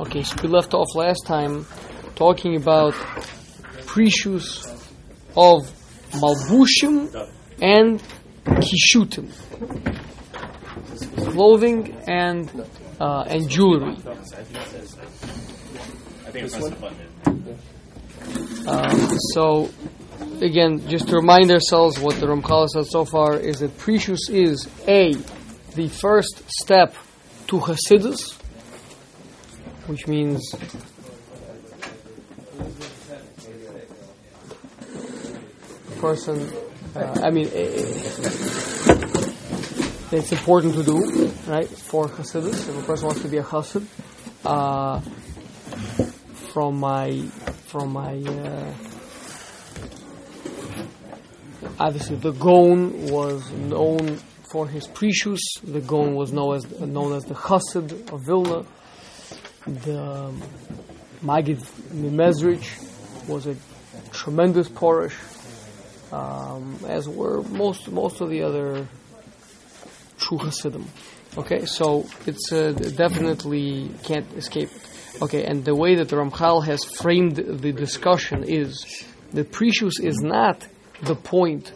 Okay, so we left off last time talking about prishus of malbushim and kishutim, clothing and uh, and jewelry. Um, so again, just to remind ourselves what the Ramchal said so far is that prishus is a the first step to Hasidus, which means person. Uh, I mean, it's important to do, right? For Hasidus, if a person wants to be a Hasid, uh, from my from my uh, obviously the Gaon was known for his prishus. The Gaon was known as known as the Chassid of Vilna. The um, Magid Mimezrich was a tremendous Porish, um, as were most most of the other true Hasidim. Okay, so it's uh, definitely can't escape. Okay, and the way that Ramchal has framed the discussion is that prishus is not the point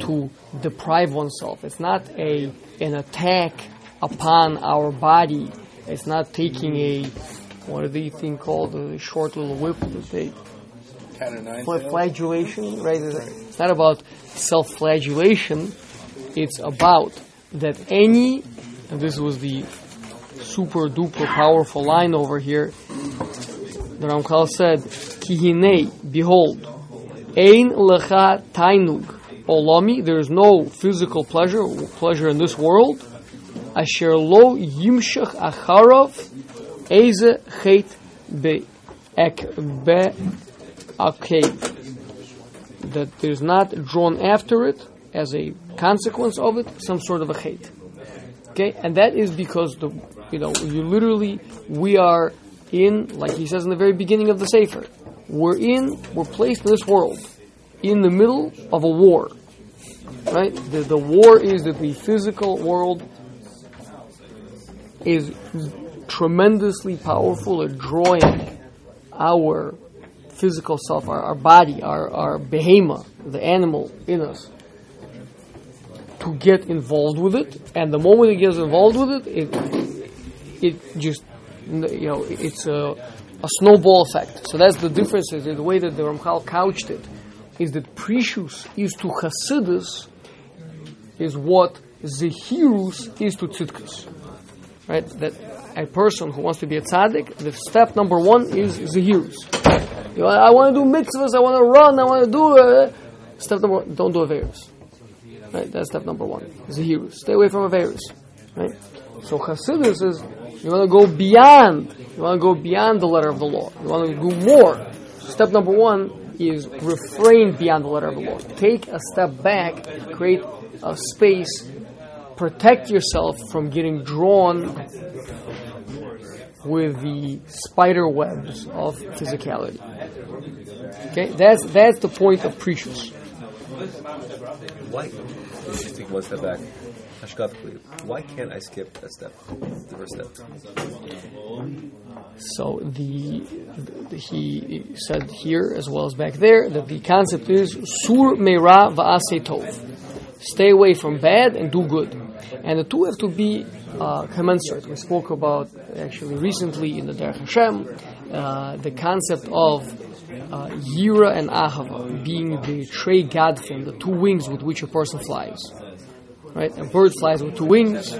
to deprive oneself. It's not a an attack upon our body. It's not taking a what are the thing called a short little whip that they flagellation, right? It's not about self-flagellation. It's about that any, and this was the super duper powerful line over here. The Ramchal said, "Kihine, behold, ein lecha tainug olami. There is no physical pleasure, pleasure in this world. Asher lo yimshach acharav eze chet be ek be akev. That there's not drawn after it as a consequence of it some sort of a hate. Okay, and that is because the you know you literally we are in like he says in the very beginning of the sefer we're in we're placed in this world in the middle of a war. Right? The the war is that the physical world is tremendously powerful at drawing our physical self, our, our body, our, our behemoth, the animal in us, to get involved with it. And the moment it gets involved with it, it, it just, you know, it's a, a snowball effect. So that's the difference is the way that the Ramchal couched it, is that prishus is to Hasidus, is what Zehirus is to Tzidkus. Right? That a person who wants to be a tzaddik, the step number one is Zehirus. You know, I want to do mitzvahs, I want to run, I want to do. Uh, step number one, don't do Averis. Right? That's step number one. Zehirus. Stay away from Averis. Right? So Hasidus is you want to go beyond. You want to go beyond the letter of the law. You want to do more. Step number one is refrain beyond the letter of the law. Take a step back, create a space, protect yourself from getting drawn with the spider webs of physicality. Okay, that's that's the point of prishus. Why? Just take one step back. Why can't I skip that step, the first step? So the, the he said here as well as back there that the concept is sur meira va'ase tov. Stay away from bad and do good, and the two have to be uh, commensurate. We spoke about actually recently in the Derech Hashem uh, the concept of uh, Yira and Ahava being the trey gadfin, the two wings with which a person flies. Right? A bird flies with two wings.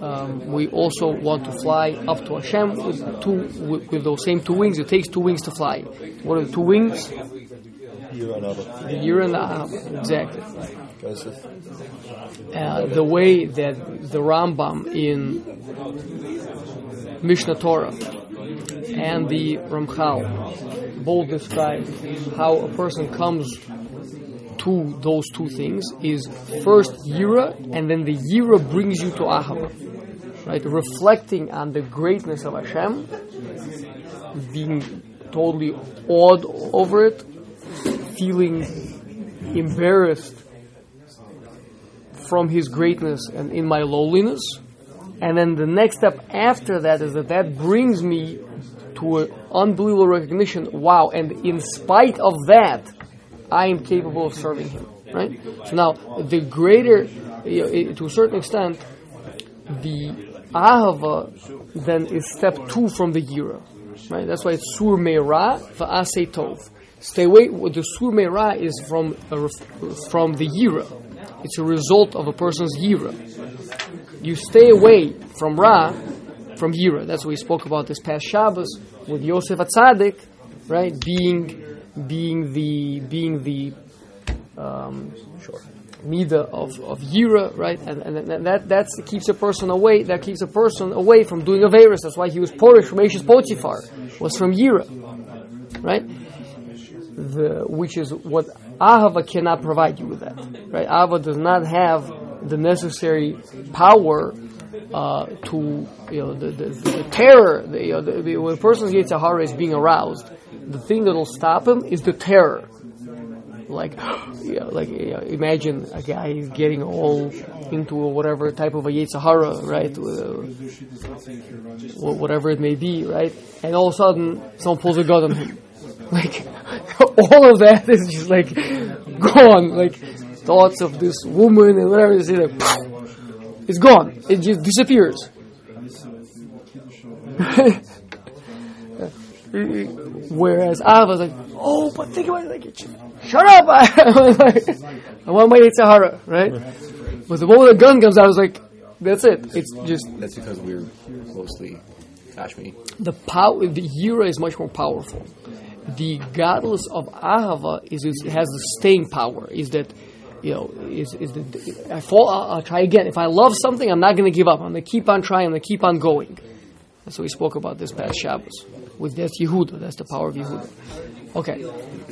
Um, we also want to fly up to Hashem with two with, with, those same two wings. It takes two wings to fly. What are the two wings? The Yira and Ahava. Exactly. Uh, the way that the Rambam in Mishnah Torah and the Ramchal both describe how a person comes to those two things is first Yira, and then the Yira brings you to Ahava. Right? Reflecting on the greatness of Hashem, being totally awed over it, feeling embarrassed from His greatness and in my lowliness, And then the next step after that is that that brings me to an unbelievable recognition. Wow! And in spite of that, I am capable of serving Him. Right. So now the greater, to a certain extent, the ahava then is step two from the yira. Right. That's why it's sur meira va'asei tov. Stay away. The sur meira is from ref- from the yira. It's a result of a person's yira you stay away from Ra, from Yira. That's what we spoke about this past Shabbos with Yosef Atzadik, right? Being, being the, being the um, Sure. Mida of, of Yira, right? And, and, that that's, keeps a person away. That keeps a person away from doing Averis. That's why he was Porish from Ashes Potiphar, was from Yira, right? The, which is what Ahava cannot provide you with that, right? Ahava does not have the necessary power uh, to, you know, the, the, the terror. The, you know, the, when a person's Yitzhahara is being aroused, the thing that'll stop him is the terror like you know, like you know, imagine a guy is getting all into whatever type of a Yitzhahara, right? Uh, whatever it may be, right? And all of a sudden, someone pulls a gun on him. Like all of that is just like gone. Like thoughts of this woman and whatever is like, it's gone. It just disappears. Whereas I was like, oh, but think about it, like, shut up! I want my Yitzhahara, right? But the moment the gun comes out, I was like, that's it. It's just That's because we're mostly Ashmi. the power. The Yira is much more powerful. The godless of Ahava is, is has the staying power. Is that you know is is the I fall. I'll, I'll try again. If I love something, I'm not going to give up. I'm going to keep on trying. I'm going to keep on going. That's what we spoke about this past Shabbos. With that's Yehuda. That's the power of Yehuda. Okay.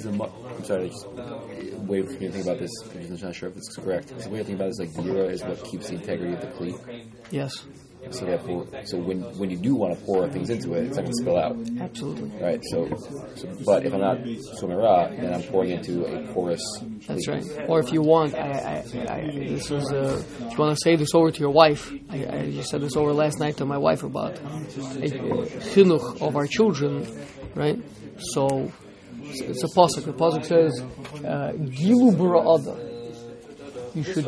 I'm sorry, just way for me to think about this. I'm not sure if it's correct. The way I think about it is like Yura is what keeps the integrity of the Kli. Yes. So therefore, so when when you do want to pour things into it, it's not going to spill out. Absolutely. Right. So, so but if I'm not Sumera, then I'm pouring into a porous. That's right. Or if you want, I, I, I this is uh, if you want to say this over to your wife, I, I just said this over last night to my wife about uh, chinuch of our children, right? So it's, a pasuk. The pasuk says, uh, "Gilu bara'ada." You should,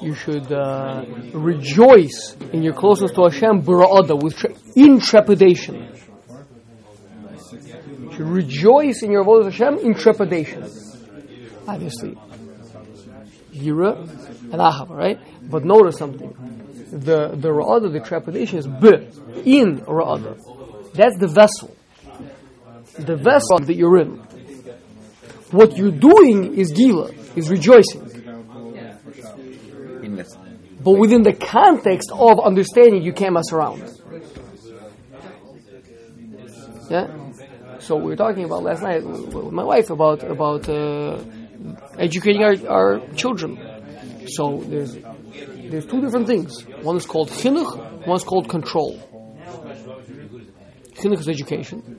you should uh, rejoice in your closeness to Hashem bara'ada with tre- in trepidation. You should rejoice in your voice Hashem in trepidation obviously Yira and Ahava, right? But notice something. The the Ra'ada, the trepidation is B, in Ra'ada. That's the vessel. The vessel that you're in. What you're doing is Gila, is rejoicing. But within the context of understanding, you can't mess around. Yeah? So we were talking about last night with my wife about about uh, educating our, our children. So there's there's two different things. One is called chinuch, one is called control. Chinuch is education.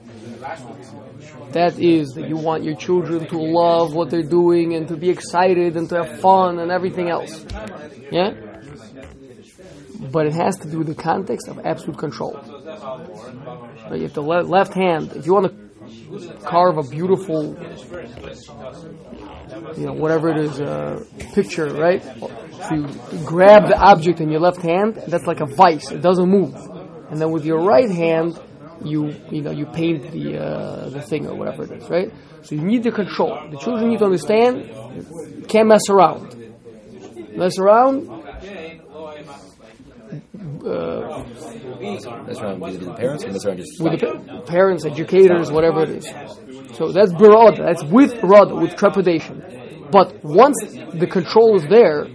That is that you want your children to love what they're doing and to be excited and to have fun and everything else. Yeah? But it has to do with the context of absolute control. You have the le- left hand, if you want to carve a beautiful, you know, whatever it is, uh, picture, right? So you grab the object in your left hand, that's like a vice, it doesn't move. And then with your right hand, you you know you paint the uh, the thing or whatever it is, right? So you need the control. The children need to understand, can't mess around. Mess around, uh, that's around with the parents, and that's around just with the pa- parents, educators, whatever it is. So that's barad, that's with rad, with trepidation. But once the control is there,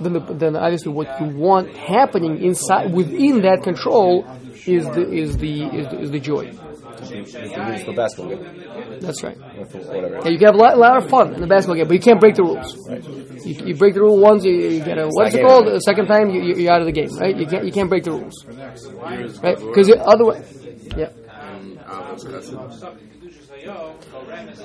then, the, then obviously what you want happening inside, within that control, is the is the is the, is the joy. It's the rules for basketball game, That's right. whatever. Yeah, you can have a lot, lot of fun in the basketball game, but you can't break the rules. You, you break the rule once, you, you get a what's it called? The second time, you, you- you're out of the game, right? You can't you can't break the rules, right? Because otherwise, yeah.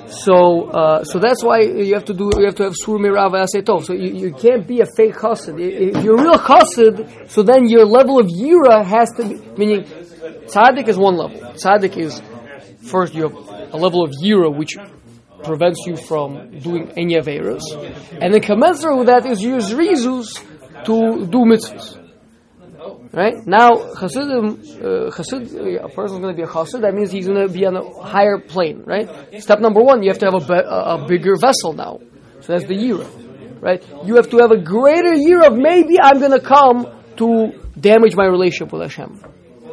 So, uh, so that's why you have to do. You have to have sur mirav asetov. So you, you can't be a fake chassid. If you're a real chassid, so then your level of yira has to be. Meaning, tzaddik is one level. Tzaddik is first you have a level of yira which prevents you from doing any averos, and then commensurate with that is use rizus to do mitzvahs. Right now, Hasidim, uh, Hasid, a person is going to be a Hasid. That means he's going to be on a higher plane. Right. Step number one, you have to have a, be- a bigger vessel now. So that's the yira. Right. You have to have a greater year of maybe I'm going to come to damage my relationship with Hashem.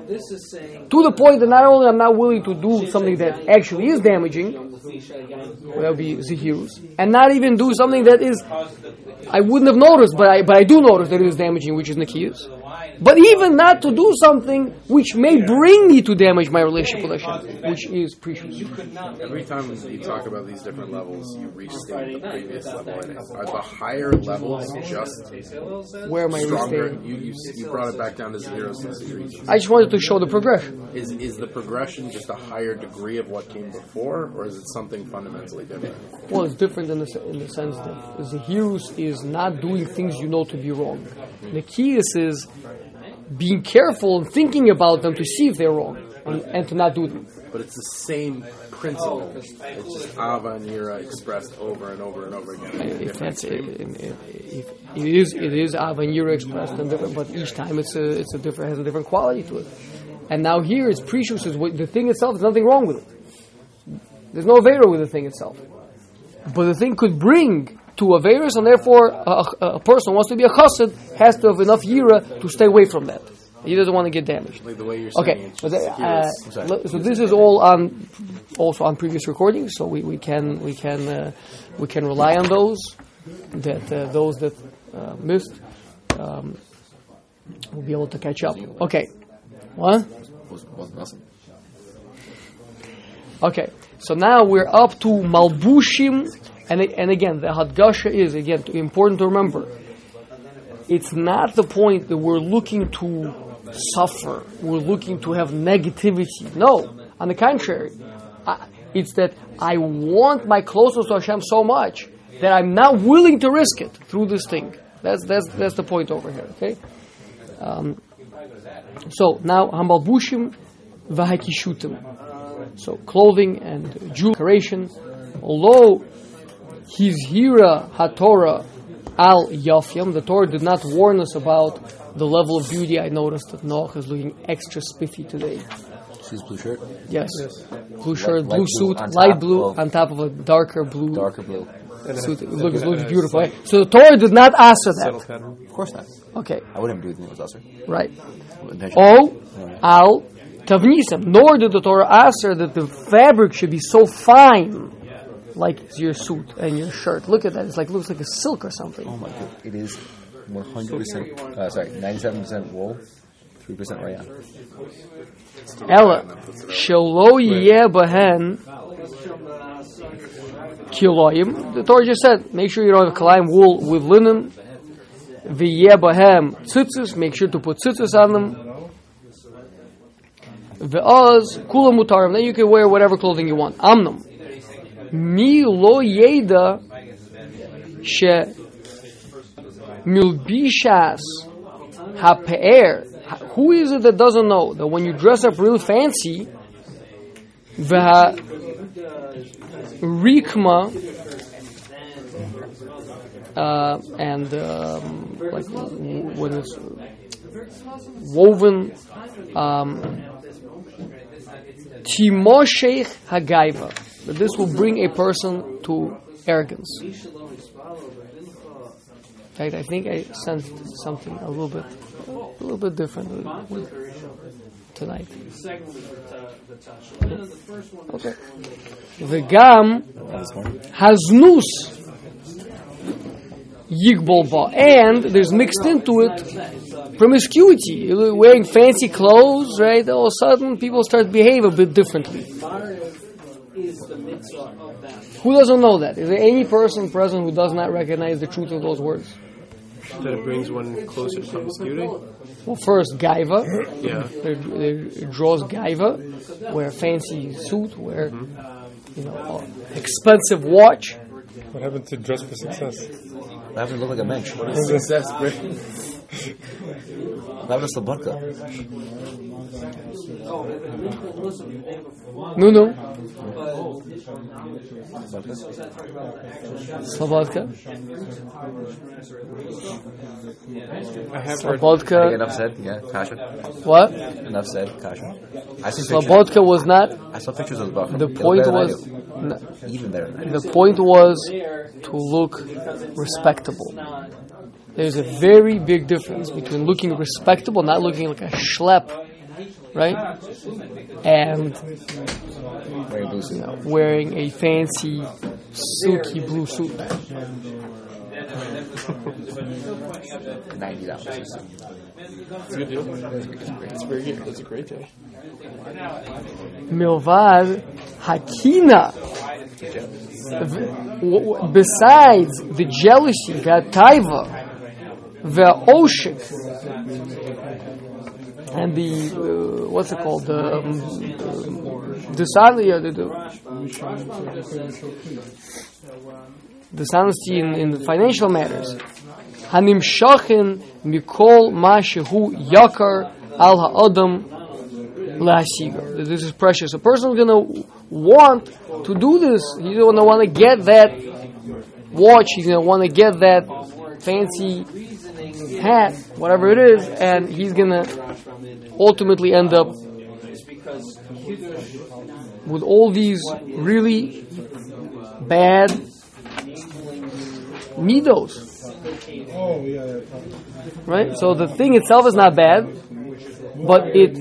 This is saying To the point that not only I'm not willing to do something that actually is damaging, that would be zihirus, and not even do something that is I wouldn't have noticed, but I but I do notice that it is damaging, which is nikiyus. But even not to do something which may bring me to damage my relationship with Hashem, which is prishus. Every time you talk about these different levels, you restate the previous level. And are the higher levels just Where am I stronger? You, you you brought it back down to zero since degrees. I just wanted to show the progression. Is is the progression just a higher degree of what came before, or is it something fundamentally different? Well, it's different in the, in the sense that the zihirus is not doing things you know to be wrong. Nikiyus is being careful and thinking about them to see if they're wrong and, and to not do them. But it's the same principle. It's just Ava and Yira expressed over and over and over again. that's it, it, it, it is it is Avanira expressed and different, but each time it's a it's a different has a different quality to it. And now here it's what the thing itself. There's nothing wrong with it. There's no avera with the thing itself, but the thing could bring to averus, and therefore a, a, person who wants to be a chassid has to have enough yira to stay away from that. He doesn't want to get damaged. Like the way you're Okay, but, just uh, so this is all on also on previous recordings, so we, we can we can uh, we can rely on those that uh, those that uh, missed um, will be able to catch up. Okay, what? Wasn't, wasn't awesome. Okay, so now we're up to Malbushim, and and again the Hadgasha is again important to remember. It's not the point that we're looking to suffer. We're looking to have negativity. No, on the contrary, I, it's that I want my closeness to Hashem so much that I'm not willing to risk it through this thing. That's that's that's the point over here. Okay. Um, so now Hamalbushim v'hakishutim. So clothing and jewelry. Although his hira haTorah al yafyam, the Torah did not warn us about the level of beauty. I noticed that Noach is looking extra spiffy today. She's blue shirt? Yes, blue shirt, light blue blue suit, on light blue of- on top of a darker blue Darker blue. suit. It looks, looks beautiful. eh? So the Torah did not ask for that. Of course not. Okay, I wouldn't do anything that was usher. right. Oh, O al tavnisam. Nor did the Torah ask her that the fabric should be so fine, like your suit and your shirt. Look at that; it's like looks like a silk or something. Oh my god. It is 100%, uh, sorry, 97% wool, 3% rayon. Ella shelo yeh kiloyim. The Torah just said, make sure you don't have kalayim wool with linen. V'yeh bahem tzitzis. Make sure to put tzitzis on them. Ve'oz kula mutarim. Then you can wear whatever clothing you want. Amnam. Lo yeda she milbishas hape'er. Who is it that doesn't know that when you dress up real fancy, rikma uh, and um, like when it's woven um, hagaiva that this will bring a person to arrogance. In fact, I think I sensed something a little bit, a little bit different tonight. Okay. Morning. haznus yigbol and there's mixed into it promiscuity. Wearing fancy clothes, right? All of a sudden, people start behave a bit differently. Is the mitzvah of that. Who doesn't know that? Is there any person present who does not recognize the truth of those words? That it brings one closer to promiscuity. Well, first, gaiva. Yeah. It, it draws gaiva, wear a fancy suit, wear mm-hmm. you know, expensive watch. What happened to dress for success? I have to look like a mensch. What Success, bring. happened to Slobodka? No, no. Slobodka. I have heard. Slobodka. Enough said. Yeah, Kasha. What? Enough said. Kasha. I see. Slobodka was not. I saw pictures of. The They look point better than I was. even better. Than I do. The point was to look respectable. There's a very big difference between looking respectable, not looking like a schlep, right? And wearing a fancy silky blue suit. Ninety dollars. It's a good deal. It's very good. That's a great day. Milvad Hakina. Besides the jealousy, the taiva, the oshik, and the uh, what's it called, the um, um, uh, the, the dishonesty in, in financial matters. Hanim shachin mikol ma shehu yakar al ha'adam. This is precious. A person's gonna want to do this. He's gonna want to get that watch. He's gonna want to get that fancy hat, whatever it is, and he's gonna ultimately end up with all these really bad midos. Right? So the thing itself is not bad, but it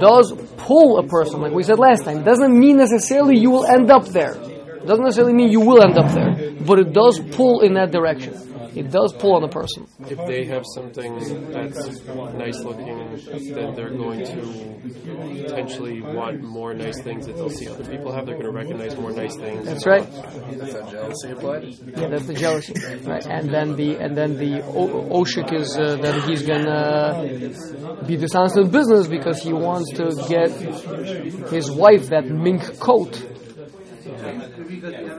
does pull a person, like we said last time. It doesn't mean necessarily you will end up there. It doesn't necessarily mean you will end up there, but it does pull in that direction. It does pull on the person. If they have something that's nice looking, then they're going to potentially want more nice things that they'll see other people have. They're going to recognize more nice things. That's right. That's how jealousy applied. Yeah, that's the jealousy, right? And then the and then the o- oshik is uh, that he's gonna be dishonest in business because he wants to get his wife that mink coat.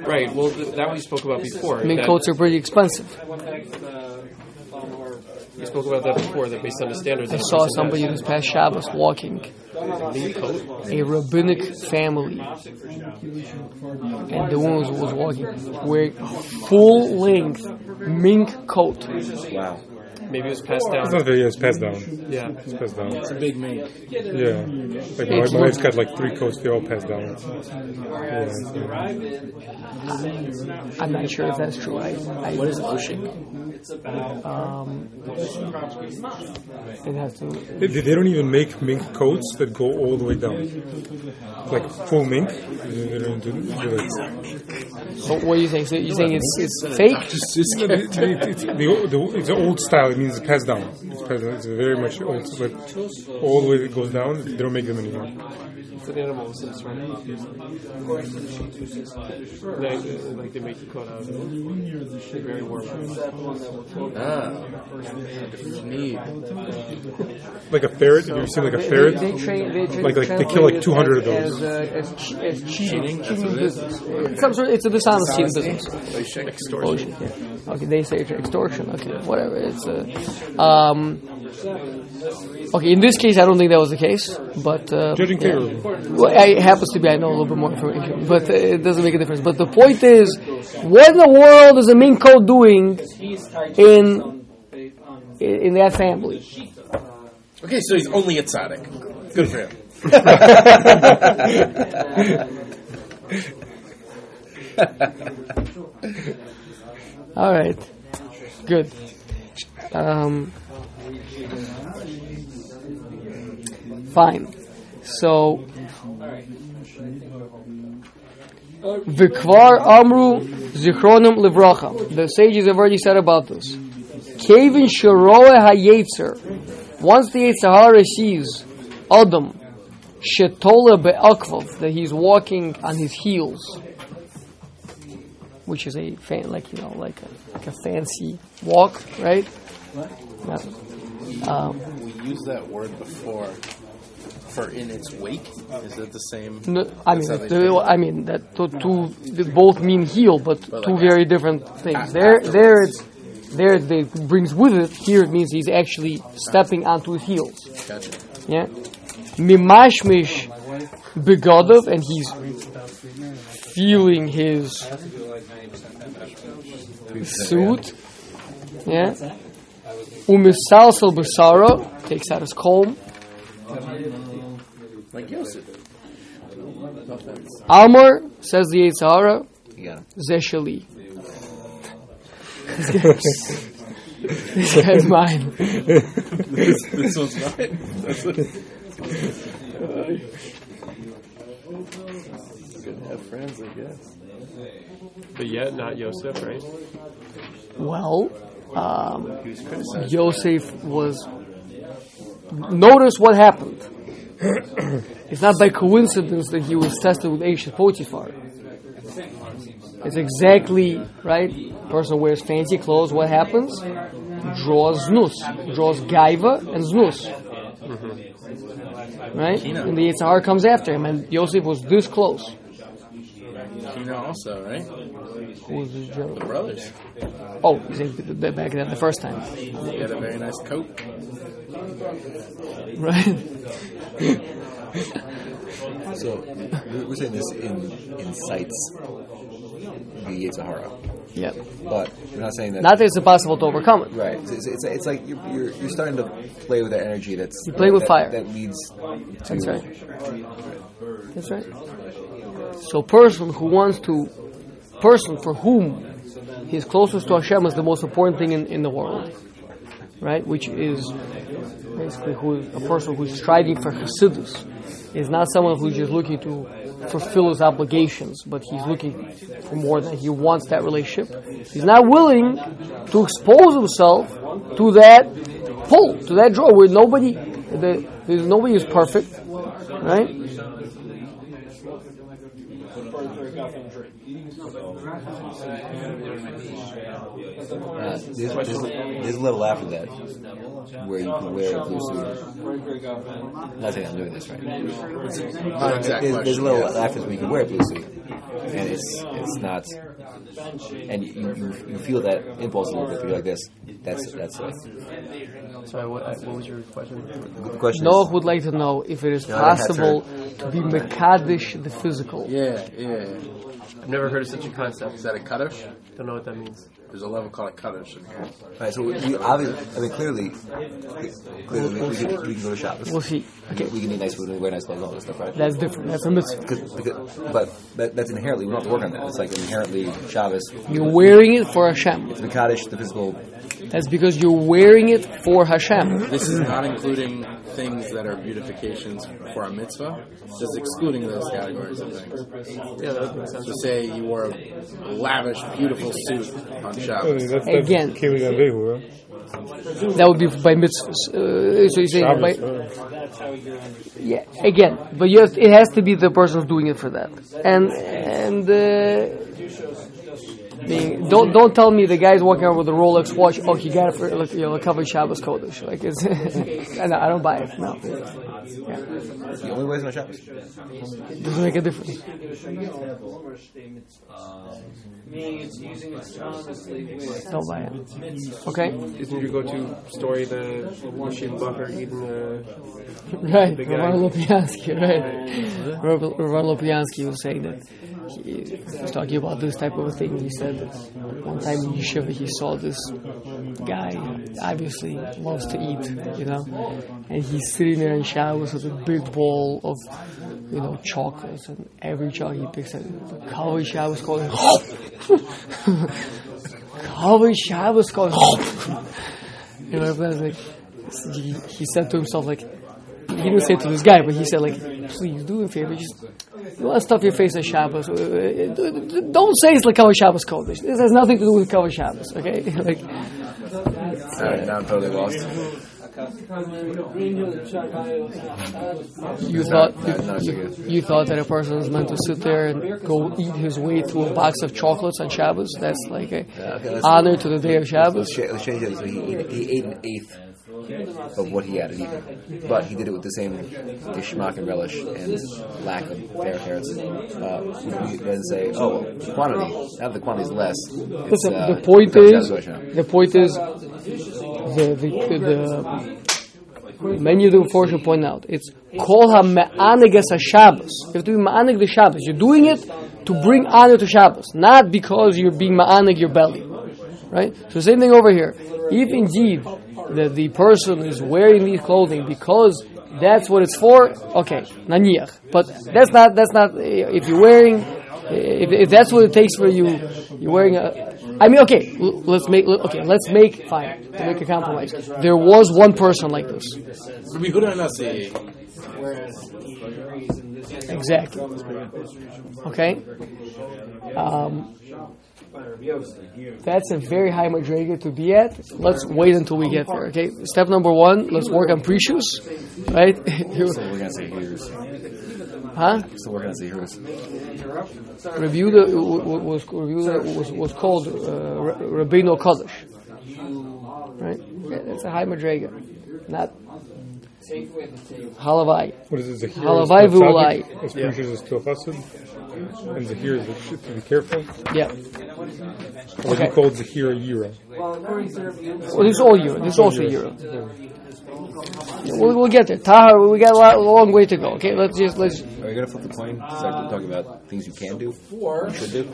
Right. Well, th- that we spoke about before. Mink that- coats are pretty expensive. we spoke about that before. That based on the standards. I that saw person somebody has. this past Shabbos walking a rabbinic family, and the woman was, was walking wearing full length mink coat. Wow. Maybe it was passed down. It's down. not very, yeah, it's passed down. Yeah. It's passed down. It's a big mate. Yeah. Like my, my wife's got like three coats, they're all passed down. Yeah. I'm not sure if that's true. I, I What is oshik? um, it has to. They, they don't even make mink coats that go all the way down. Like full mink. They, they don't do, do it. What, what do you think? So you saying it's it's fake? It's, it's, the, the, it's an old style. Means it's passed down. It's passed down. It's very much old, but all the way it goes down, they don't make them anymore. It's an animal of some sort. Like, uh, like they make the coat out of it. Very warm. Ah. Neat. Like a ferret. Have you ever seen like a ferret? They, they train. They train Like- like they kill, like, 200 of those. As, uh, as, che- as cheating, cheating business. It's some sort. It's a dishonesty in business. Extortion. Yeah. Okay, they say it's extortion. Okay, whatever. It's uh, um. Okay, in this case, I don't think that was the case, but uh, Judging yeah. favorably. Well, it happens to be I know a little bit more information, but it doesn't make a difference. But the point is, what in the world is a mink coat doing in in that family? Okay, so he's only a tzaddik. Good for him. All right, good. Um, fine. So, Vikvar Amru Zichronim Livracha. The sages have already said about this. Kevin Sharoe HaYetzer. Once the Yetzirah sees Adam Shetola Be'akvav, that he's walking on his heels, which is a fan, like you know, like a, like a fancy walk, right? Yeah. Um, We used that word before. For in its wake, is it the same? No, I mean, That's how they they- say it. I mean that two they both mean heel, but, But two like very after- different things. There, there it's there it brings with it. Here it means he's actually stepping onto his heels. Gotcha. Yeah, mimashmish begodov, and he's feeling his suit. Yeah, umisalsal basara takes out his comb. Like Yosef. Amor says the Yitzhara, You. Zeshali. this guy's mine. this, this one's mine. That's it. Good to have friends, I guess. But yet, not Yosef, right? Well, um, He was criticized. Yosef was. Notice what happened. it's not by coincidence that he was tested with Aisha Potiphar. It's exactly right. Person wears fancy clothes. What happens? Draws znus, draws gaiva and znus. Mm-hmm. Right, and the Yitzhar comes after him, and Yosef was this close. Kina also, right? Who was this general? Brothers. Oh, he's back then the first time, He had a very nice coat. right? So we're we're saying this in incites the Yitzhahara, Yeah. but we're not saying that. Not that it's impossible to overcome it. right. It's, it's, it's like you're, you're, you're starting to play with that energy. That's You play with that, fire. That leads to That's right. That's right. So, person who wants to, person for whom he's closest to Hashem is the most important thing in, in the world, right? Which is basically who a person who's striving for Hasidus is not someone who's just looking to fulfill his obligations, but he's looking for more than he wants that relationship. He's not willing to expose himself to that pull, to that draw, where nobody, the, there's nobody is perfect, right? Uh, there's, there's, there's a level after that where you can wear a blue suit. Not saying I'm doing this right. Not exact There's, there's a little level yeah. after where you can wear a blue suit, and it's it's not, and you, you, you feel that impulse a little bit. But you're like this. That's that's like Sorry, what, uh, what was your question? the question. Noah is, would like to know if it is Yeah, I possible to be Mekadesh the physical. Yeah, yeah. I've never heard of such a concept. Is that a kaddish? Don't know what that means. There's a level called a kaddish in here. Right, so we, we obviously, I mean, clearly, clearly we, we, can, we can go to shops. We'll see. Okay, We can eat nice food and wear nice clothes and all this stuff, right? that's different. That's a mitzvah. Because, because, but that, that's inherently, we don't have to work on that. It's like inherently Shabbos. You're wearing it for Hashem. It's The Kaddish, the physical. That's because you're wearing it for Hashem. This is not including things that are beautifications for a mitzvah. Just excluding those categories of things. Yeah, that would make sense. So say you wore a lavish, beautiful suit on Oh, Shabbos. that's Again. That's Kili Gandehu, right? That would be by mitzvahs. Uh, so you're saying by, Shabbos, yeah. Again, but yes, it has to be the person who's doing it for that. And and uh, being, don't don't tell me the guy's walking around with a Rolex watch. Oh, he got it for like, you know, a covered Shabbos Kodesh. Like it's, no, I don't buy it. No, The only way is on Shabbos. doesn't make a difference. Meaning it's using it synonymously with. Don't buy it. Okay, Isn't your go-to story the Yeshiva Buffer eating the... right. The guy. Ravan Lopiansky, right? Rav- Ravan Lopiansky was saying that he was talking about this type of thing. He said one time in Yeshiva he saw this guy, obviously loves to eat, you know, and he's sitting there in showers with a big bowl of, you know, chocolates, and every chocolate he picks up, the covered showers called covered showers called, you know, like, he, he said to himself like, he didn't say it to this guy, but he said like, please do a favor, just you want to stuff your face at Shabbos. uh, uh, Don't say it's like Kavod Shabbos Kodesh. This has nothing to do with Kavod Shabbos, okay? like, Alright, now I'm totally lost. you thought you, you thought that a person is meant to sit there and go eat his way through a box of chocolates on Shabbos. That's like a okay, honor to the day of Shabbos. let's change it. So he, he, he ate an eighth of what he had eaten. But he did it with the same geschmack and relish and lack of fair carrots. Uh, we then say, oh, well, quantity. Now that the quantity is less. It's, uh, the point is, the point is, the the, the many of the unfortunate point out. It's kol me'anegas Shabbos. You have to be ma'aneg the Shabbos. You're doing it to bring honor to Shabbos, not because you're being ma'aneg your belly, right? So same thing over here. If indeed the the person is wearing these clothing because that's what it's for, okay, naniach. But that's not that's not if you're wearing if, if that's what it takes for you, you're wearing a. I mean, okay, let's make okay, let's make fine to make a compromise. There was one person like this, exactly. Okay, um, that's a very high madriga to be at. Let's wait until we get there. Okay, step number one, let's work on prishus, right? You- So we're gonna say here's. huh? So we're gonna say here's. Review the was review the, was was called uh, Ra- Rabbeinu Kodesh, right? Yeah, That's a high madriga, not halavai. What is it? Zahir Halavai is v'ulai. Tzadik, as precious as Tilchasid, and Zahir is the- to be careful. Yeah. What Okay. he called Zahir a Yira. Well, this is all Euro. This is also Euro. We'll, we'll get there. Tahar, we got a, lot, a long way to go. Okay, let's just let's. Are you gonna flip the coin? Start talking about things you can do, you should do.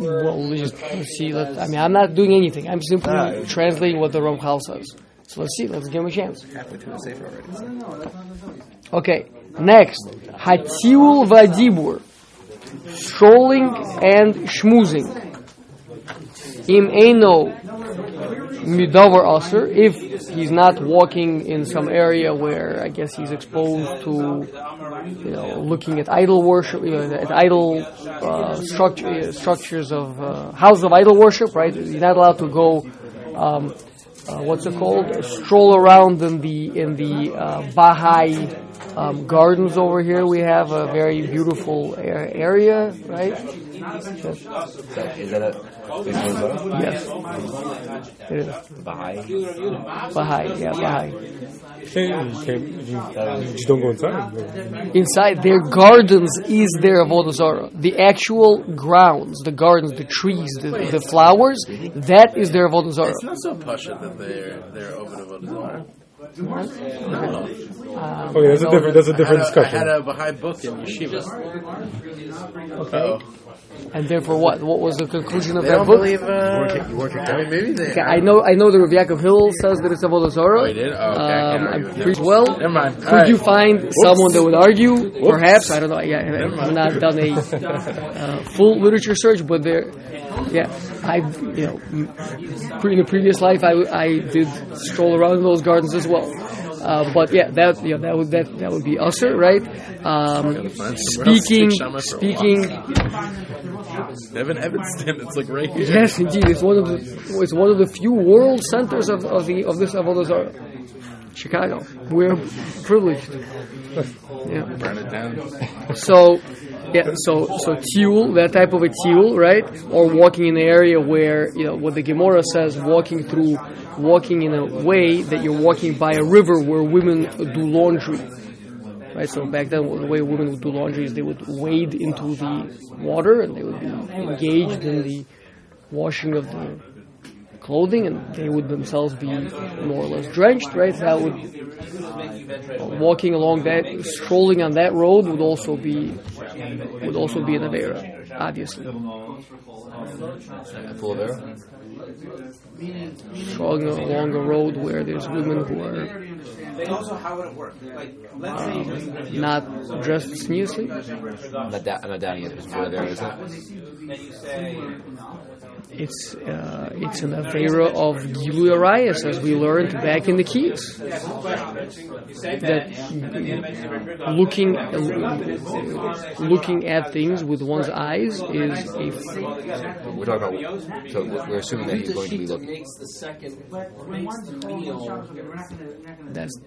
Well, we just let's see. Let, I mean, I'm not doing anything. I'm simply Ah. translating what the Ramchal says. So let's see. Let's give him a chance. Halfway through the safer already. Okay, next. Hatiul vadibur. Strolling and schmoozing. Im eno midavar aser. If he's not walking in some area where I guess he's exposed to, you know, looking at idol worship, you know, at idol uh, structure, uh, structures of uh, house of idol worship, right? He's not allowed to go. Um, uh, what's it called? Stroll around in the in the uh, Baha'i um, gardens over here. We have a very beautiful a- area, right? Is that, is that a is that Yes, it is Baha'i? Baha'i. Yeah, Baha'i. You can't, you can't, you, you just don't go inside. Inside their gardens is their avodah zarah. The actual grounds, the gardens, the trees, the, the flowers, that is their avodah zarah. It's not so pasha that they're they're over the Vodazara. Okay, that's a different, that's a different I discussion. had a Baha'i book in yeshiva. Okay, and therefore what? What was the conclusion of They that don't book? believe. Uh, I mean, maybe they. Okay, I know, I know that Rav Yaakov Hillel says that it's avodah zarah. Oh, he did? Oh, okay, Um, I'm with pretty you. well. Never mind. Could All right. you find someone that would argue? Perhaps I don't know. Yeah, I've not done a uh, full literature search, but there, yeah, I you know, pre- in a previous life I, I did stroll around in those gardens as well. Uh, but yeah, that yeah, that would that that would be usher, right? Um, find somewhere else to speaking, take Shama for speaking. Devin Evanston. It's like right here. Yes, indeed, it's one of the it's one of the few world centers of, of the of this avodah zarah. Chicago, we're privileged. Yeah. Burn it down. So, yeah, so so tiul, that type of a tiul, right? Or walking in an area where you know what the Gemara says, walking through, walking in a way that you're walking by a river where women do laundry, right? So back then, the way women would do laundry is they would wade into the water and they would be engaged in the washing of the clothing, and they would themselves be more or less drenched, right? That would walking along that, strolling on that road would also be would also be an avera, obviously. Full? Strolling along a road where there's women who are um, not dressed snoozy. I'm not, da- I'm not doubting it. It's full of error, isn't it? It's uh, it's an avera of Gilu Arias, as we learned back in the Keys. That looking looking at things with one's eyes is a We're talking about. So we're assuming that he's going to be looking. makes the second makes the meal that's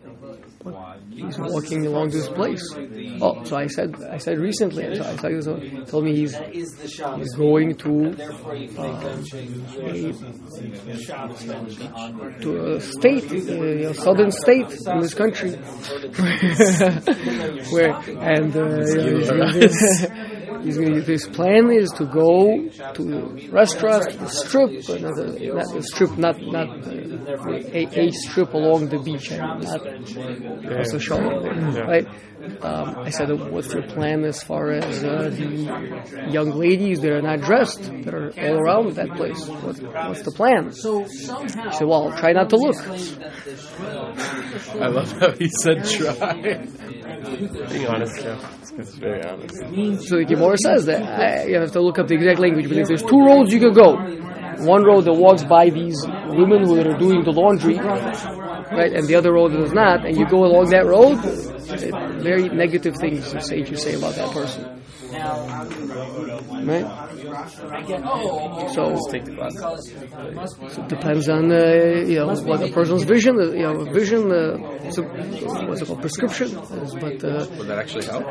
he's walking along this place. Oh, so I said I said recently. So I said, so told me he's is the Shabbos. he's going to Therefore, you make them change. a, to a state, uh, know, southern state in this country, where and you know, he's- he's gonna- his plan is to go to restaurants, the strip, uh, not the, strip, not not uh, a, a strip along the beach, and not across the shore, right? Um, I said, "What's your plan as far as uh, the young ladies that are not dressed, that are all around that place? What, what's the plan?" So somehow. I said, "Well, try not to look." I love how he said try. Being honest, yeah. It's very honest. So the Gemara says that I, you have to look up the exact language, but if there's two roads you can go. One road that walks by these women who are doing the laundry, right, and the other road is not, and you go along that road, very negative things the sage you say about that person, right? So Take the class. it depends on uh, you know what a person's vision, uh, you know, vision, uh, so, what's it called, prescription, is, but. Uh, Would that actually help?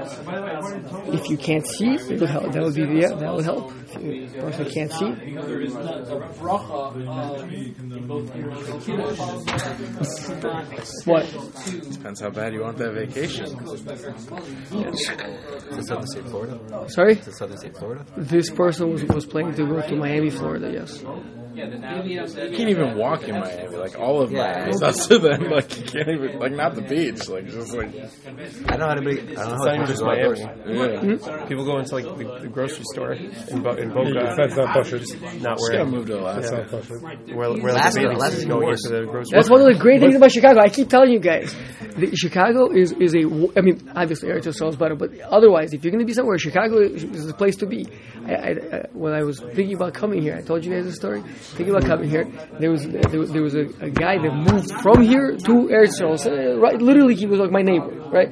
if you can't see, it would help. That would be yeah, that would help. If you person can't see, what? Depends how bad you want that vacation. Is it Southern State Florida? Sorry, Is it Southern State Florida? this person was, was planning to go to Miami, Florida. Yes, You can't even walk in Miami. Like all of Miami is up to them. Like you can't even like not the beach. Like just like I don't know how to make. I don't know It's how not to even just go outdoors. Miami. yeah. People go into like the, the grocery store in, Bo- in Boca, That's not Pashut. not Just where gotta move to That's Alaska. not Pashut. where, where Alaska- the babies Alaska's go worse. into the grocery that's store. one of the great things about Chicago. I keep telling you guys, the, Chicago is is a. w- I mean, obviously, Eretz Yisrael is better, but otherwise, if you're going to be somewhere, Chicago is, is the place to be. I, I, I, when I was thinking about coming here, I told you guys the story. Thinking about coming here, there was there, was- there was a, a guy that moved from here to Eretz Yisrael. Uh, right, literally, he was like my neighbor, right?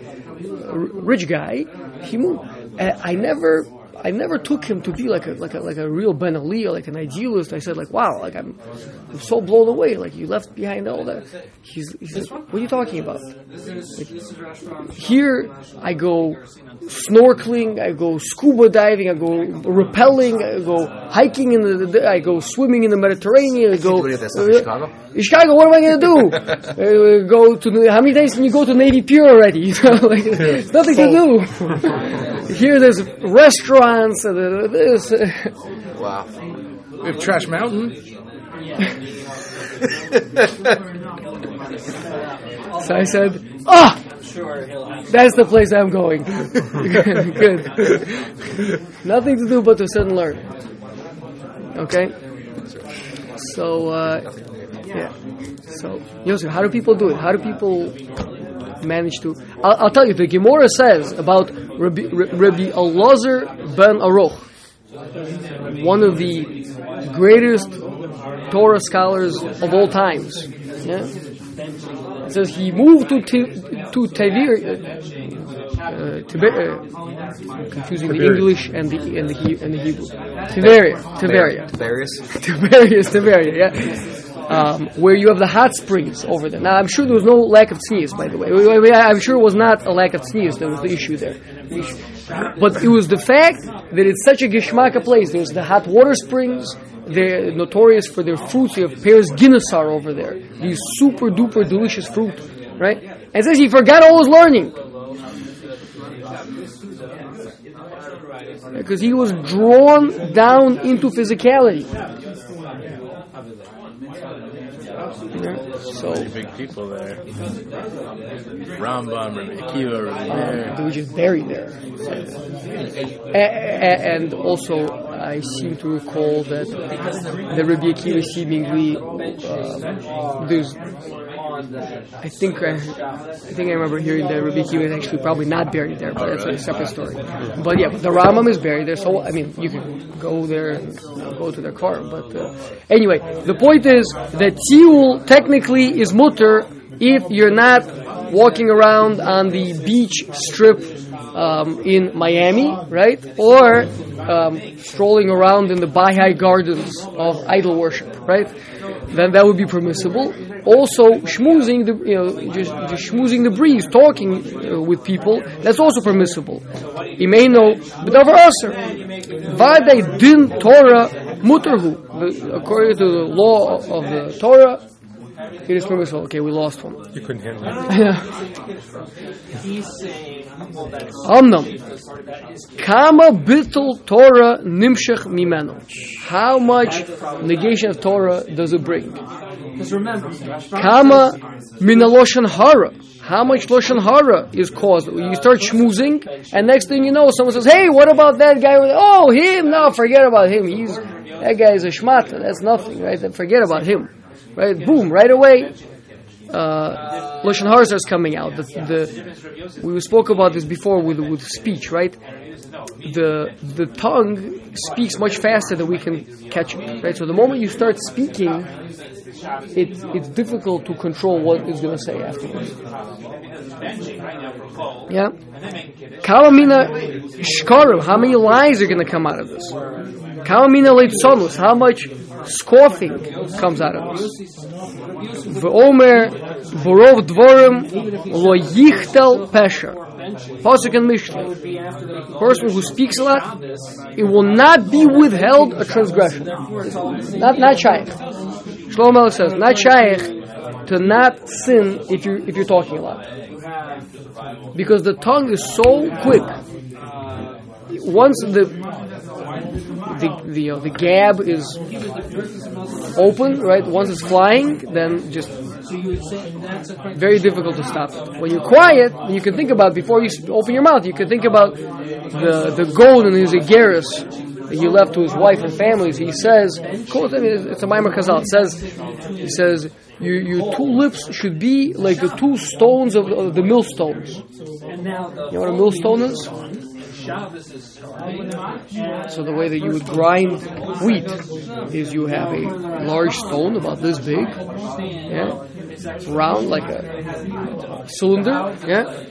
Rich guy. He moved. Uh, I never. I never took him to be like a like a like a real Ben Ali or like an idealist. I said like, wow, like I'm, I'm so blown away. Like you left behind all that. He's he's like, what are you talking about? Like, here I go snorkeling, I go scuba diving, I go rappelling, I go hiking in the, the I go swimming in the Mediterranean. I go Do any of that stuff in Chicago? Chicago, what am I going to do? uh, go to how many days can you go to Navy Pier already? You know, like, nothing to do. Here, there's restaurants and uh, this. uh, Wow. We have Trash Mountain. So I said, ah, that's the place I'm going. Good. Nothing to do but to sit and learn. Okay. So uh, yeah. So Yosef, how do people do it? How do people manage to? I'll, I'll tell you. The Gemara says about Rabbi, Rabbi Elazar ben Aruch, one of the greatest Torah scholars of all times. Yeah. It says he moved to to Tavir, uh, uh, Tiber, uh, confusing the English and the and the, He- and the Hebrew. Tiberia, Tiberia, Various. Tiberias, Tiberia, yeah. Um, where you have the hot springs over there. Now, I'm sure there was no lack of sneeze, by the way. I'm sure it was not a lack of sneeze that was the issue there. But it was the fact that it's such a geshmaka place. There's the hot water springs. They're notorious for their fruits. You have pears Ginosar over there. These super duper delicious fruit, right? And says he forgot all his learning. Because he was drawn down into physicality. So Big people there. Rambam, Rabbi Akiva, Rabbi Meir. they were just buried there. A- a- And also, I seem to recall that the Rabbi Akiva seemingly uh, there's. I think I, I think I remember hearing that Rabbi Akiva is actually probably not buried there, but that's a separate story. But yeah, the Rambam is buried there, so I mean you can go there and uh, go to their car. But uh, anyway, the point is that Tiul technically is mutter if you're not walking around on the beach strip um, in Miami, right? Or um, strolling around in the Baha'i gardens of idol worship, right? Then that would be permissible. Also, schmoozing the you know just, just schmoozing the breeze, talking uh, with people, that's also permissible. Imeno b'davar aser. Vade din Torah muterhu. The- According to the law of the Torah, it is permissible. Okay, we lost one. You couldn't handle it. Amnam. Kama bittul Torah nimshach mimeno. How much negation of Torah does it bring? Kama minaloshan hara. How much loshan hara is caused? You start schmoozing, and next thing you know, someone says, "Hey, what about that guy?" Oh, him? No, forget about him. He's that guy is a shmata. That's nothing, right? Then forget about him, right? Boom, right away. Uh, loshan hara starts coming out. The, the we spoke about this before with with speech, right? The the tongue speaks much faster than we can catch it, right? So the moment you start speaking, it's it's difficult to control what it's going to say afterwards. Yeah. Kalamina shkarim. How many lies are going to come out of this? Kalamina leitzonus. How much scoffing comes out of this? V'omer borov dvorim lo yichtel pesha. Pasuk and Mishnah. The person who speaks a lot, it will not be withheld a transgression. Not not shaykh. Shlomo says, not shaykh to not sin if you if you're talking a lot. Because the tongue is so quick. Once the the the, uh, the gab is open, right? Once it's flying, then just very difficult to stop. When you're quiet, you can think about before you open your mouth. You can think about the the gold in his Igeris that he left to his wife and families. He says, it's a Maimer Chazal. It says, he says, your, your two lips should be like the two stones of, of the millstones. You know what a millstone is? So the way that you would grind wheat is you have a large stone about this big, yeah, round like a cylinder, yeah,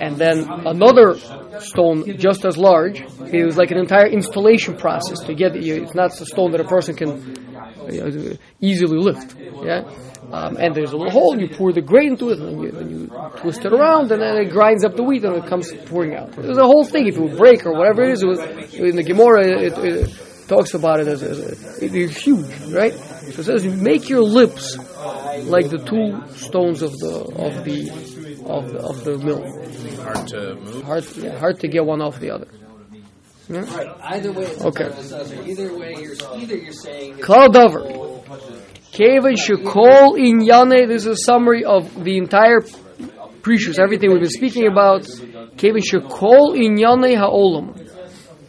and then another stone just as large. It was like an entire installation process to get it. It's not a stone that a person can uh, easily lift, yeah. Um, and there's a little hole, and you pour the grain into it, and you, then you twist it around, and then it grinds up the wheat, and it comes pouring out. There's a whole thing. If it would break or whatever it is, it was, in the Gemara, it, it, talks about it as, as a, it is huge, right? So it says, make your lips like the two stones of the of the of the, of the mill. Hard to move. Hard, yeah, hard to get one off the other. Yeah? Either way, it's Okay. okay. Either way, you're either you're saying it's Klal Dover. Kevin Shekol Inyane. This is a summary of the entire prishus, everything we've been speaking about. Kevin Shekol Inyane Ha'olam.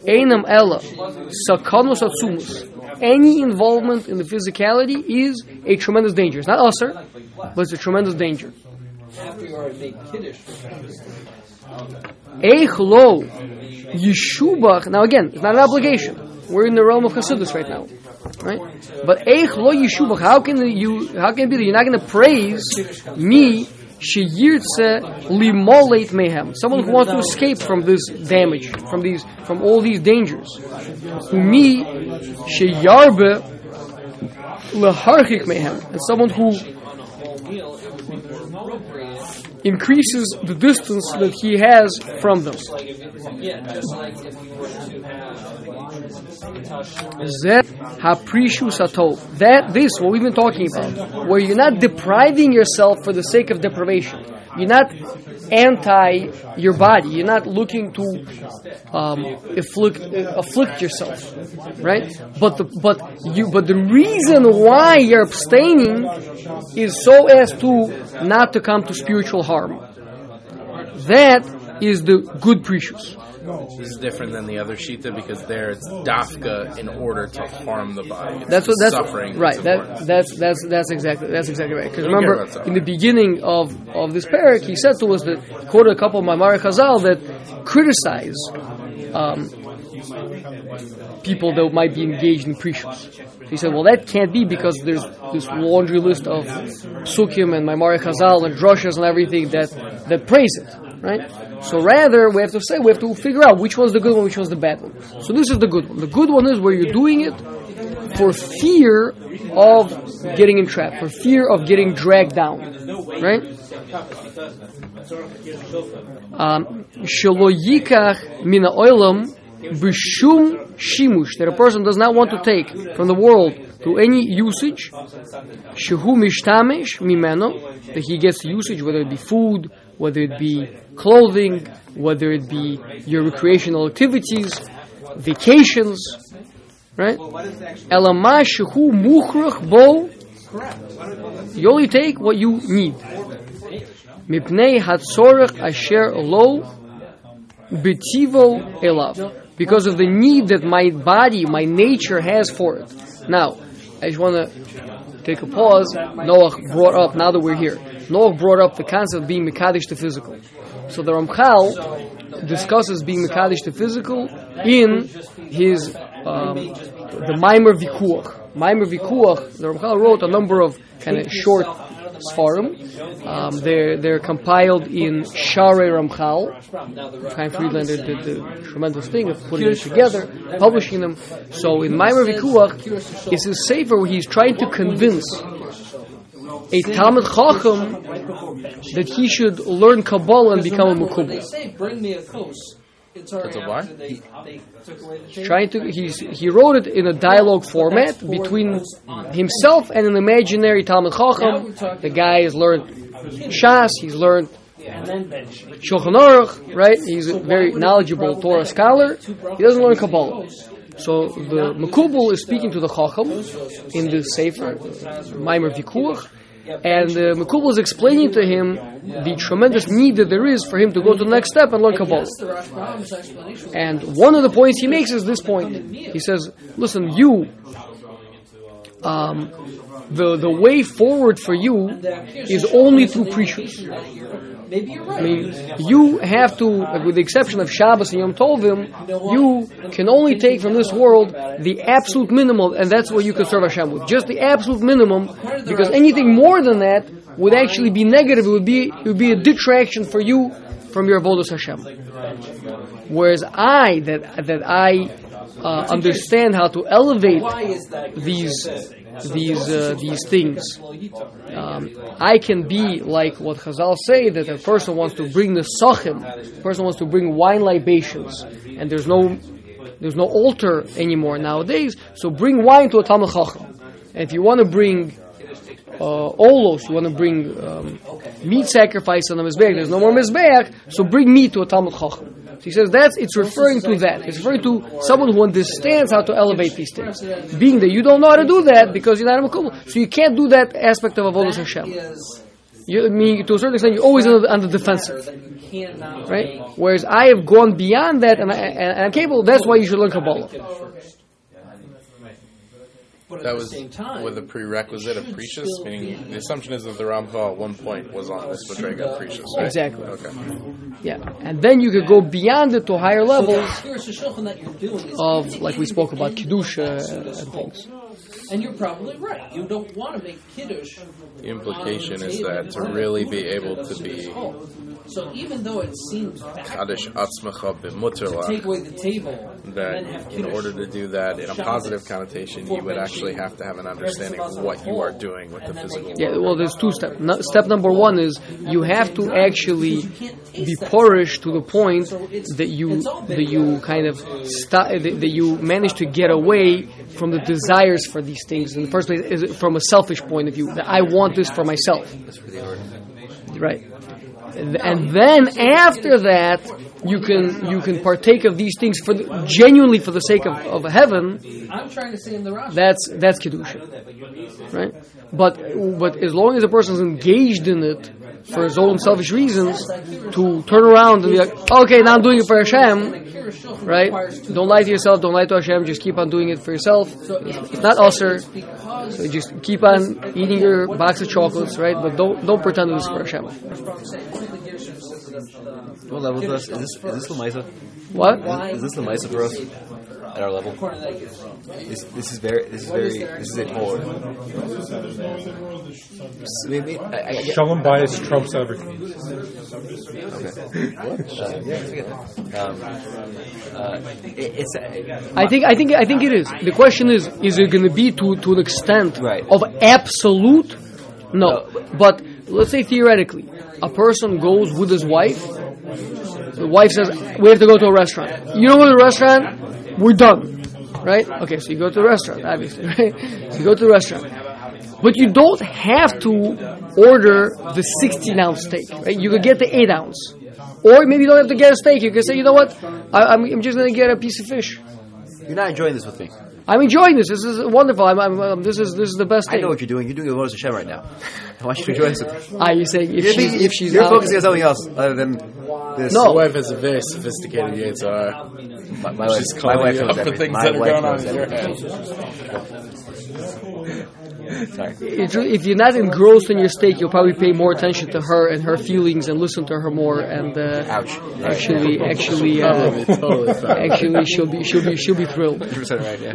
Einam Ella. Sakanos Atsumus. Any involvement in the physicality is a tremendous danger. It's not usher, but it's a tremendous danger. after you already made kiddush. Eich lo yeshubach. Now again, it's not an obligation. We're in the realm of Hasidus right now, right? But eich lo yeshubach. How can you? How can it be that you're not going to praise me? Sheyirtze limolate mehem. Someone who wants to escape from this damage, from these, from all these dangers. Me sheyarbe leharchik mehem. And someone who increases the distance that he has from them. Zeh haprishu sato. That this what we've been talking about, where you're not depriving yourself for the sake of deprivation. You're not anti your body. You're not looking to um, afflict afflict yourself, right? But the but you but the reason why you're abstaining is so as to not to come to spiritual harm. That is the good prishus. This is different than the other shita because there it's dafka in order to harm the body. It's That's what that's suffering. right. that's That that's that's that's exactly that's exactly right. Because remember, in the beginning of of this parak, he said to us that quoted a couple of Maimar Chazal that criticize um, people that might be engaged in prishus. He said, well, that can't be because there's this laundry list of psukim and Maimar Chazal and drushes and everything that that praise it. right? So rather, we have to say, we have to figure out which one's the good one, which one's the bad one. So this is the good one. The good one is where you're doing it for fear of getting entrapped, for fear of getting dragged down, right? Um, Shelo yikach mina oilam b'shum shimush, that a person does not want to take from the world to any usage, shehu mishtamish mimeno, that he gets usage, whether it be food, whether it be clothing, whether it be your recreational activities, vacations, right? Elama shehu bo, you only take what you need. Mipnei hatzorach asher lo betivo elav. Because of the need that my body, my nature has for it. Now, I just want to take a pause. Noah brought up, now that we're here, Noah brought up the concept of being Mekadesh to physical. So the Ramchal discusses being Mekadesh to physical in his, um, the Maimer Vikuach. Maimer Vikuach, the Ramchal wrote a number of kind of short Sfarim. Um, they're, they're compiled in Share Ramchal. Chaim Friedlander did the tremendous thing of putting them together, publishing them. So in Maimer Vikuach, it's his sefer where he's trying to convince a Talmud Chacham that he should learn Kabbalah and become a They Mekubal. say, bring me a kos. It's already It's a what? after they, they took away the. Trying to, he's, he wrote it in a dialogue format between himself and an imaginary Talmud Chacham. The guy has learned Shas, he's learned And. Shulchan Aruch, right? He's a very knowledgeable Torah scholar. He doesn't learn Kabbalah. So the Makubal is speaking to the Chacham in the Sefer, Maimer Vikuach, and uh, the Makubal is explaining to him the tremendous need that there is for him to go to the next step and learn Kabbalah. And one of the points he makes is this point. He says, "Listen, you, um, the the way forward for you is only through right. I mean, you have to, with the exception of Shabbos and Yom Tovim, you can only take from this world the absolute minimum, and that's what you can serve Hashem with. Just the absolute minimum, because anything more than that would actually be negative. It would be it would be a detraction for you from your avodas Hashem. Whereas I, that that I uh, understand how to elevate these these uh, these things. Um, I can be like what Chazal say that a person wants to bring the sachim, a person wants to bring wine libations, and there's no there's no altar anymore nowadays. So bring wine to a Talmud Chacham, and if you want to bring uh, olos, you want to bring um, meat sacrifice on the mizbeach. There's no more mizbeach, so bring meat to a Talmud Chacham. He says that's it's referring to that. It's referring to someone who understands how to elevate these things. Being that you don't know how to do that because you're not a makubal, so you can't do that aspect of avodas Hashem. You, I mean, to a certain extent, you're always on the, on the defensive, that you cannot right? Whereas I have gone beyond that, and, I, and I'm capable. That's why you should learn Kabbalah. But at That the was same time, with the prerequisite of Prishus, meaning the assumption is that the Ramchal at one point was on this Madrega Prishus, right? Exactly. Okay. Yeah, and then you could go beyond it to higher so levels the that you're doing is of, like we spoke about, kedusha and, and things. And you're probably right. You don't want to make kiddush. The implication is that to really be able to be So even though it seems bad Kaddish Atzmacha to take away the table, that and then have in order to do that in a positive connotation, you would actually have to have an understanding of what you are doing with the physical Yeah, well, there's two steps. No, step number one is you have to actually be porish to the point that you that you kind of sta- that that you manage to get away from the desires for these things in the first place is from a selfish point of view that I want this for myself. Right. And then after that, you can you can partake of these things for the, genuinely for the sake of, of heaven. I'm trying to say in the Rosh. That's that's kedusha, right? But but as long as a person is engaged in it for his own selfish reasons, to turn around and be like, okay, now I'm doing it for Hashem, right? Don't lie to yourself. Don't lie to Hashem. Just keep on doing it for yourself. It's not usher. So just keep on eating your box of chocolates, right? But don't don't pretend it's for Hashem. What level is this? Is this, is this the Misa? What? Is, is this the Misa for us? At our level. This, this is very. This is very. This is a tall order. S- maybe- I- I- I get- Shalom bias trumps everything. uh, yeah, I. Um, uh, it, it's. Uh, I think I think I think it is. The question is: Is it going to be to to an extent Right. of absolute? No, but let's say theoretically, a person goes with his wife. The wife says, "We have to go to a restaurant." You don't go to the restaurant. We're done, right? Okay, so you go to the restaurant, obviously, right? So you go to the restaurant, but you don't have to order the 16 ounce steak, right? You could get the 8 ounce. Or maybe you don't have to get a steak. You can say, you know what? I, I'm, I'm just going to get a piece of fish. You're not enjoying this with me. I'm enjoying this. This is wonderful. I'm, I'm, um, this is this is the best thing. I know what you're doing. You're doing the Moses Hashem right now. I want you to enjoy this with me. Ah, you saying if You're, she's thinking- if she's you're out- focusing on something else other than this. No. My wife has a very sophisticated Yitzhar. My, my wife, my wife knows up for everything. things My that are wife going on knows in your everything. Sorry. If, if you're not engrossed in your steak, you'll probably pay more attention to her and her feelings and listen to her more. And uh, Ouch. actually, actually, uh, Probably totally fine. actually, she'll be she'll be she'll be thrilled. right, yeah.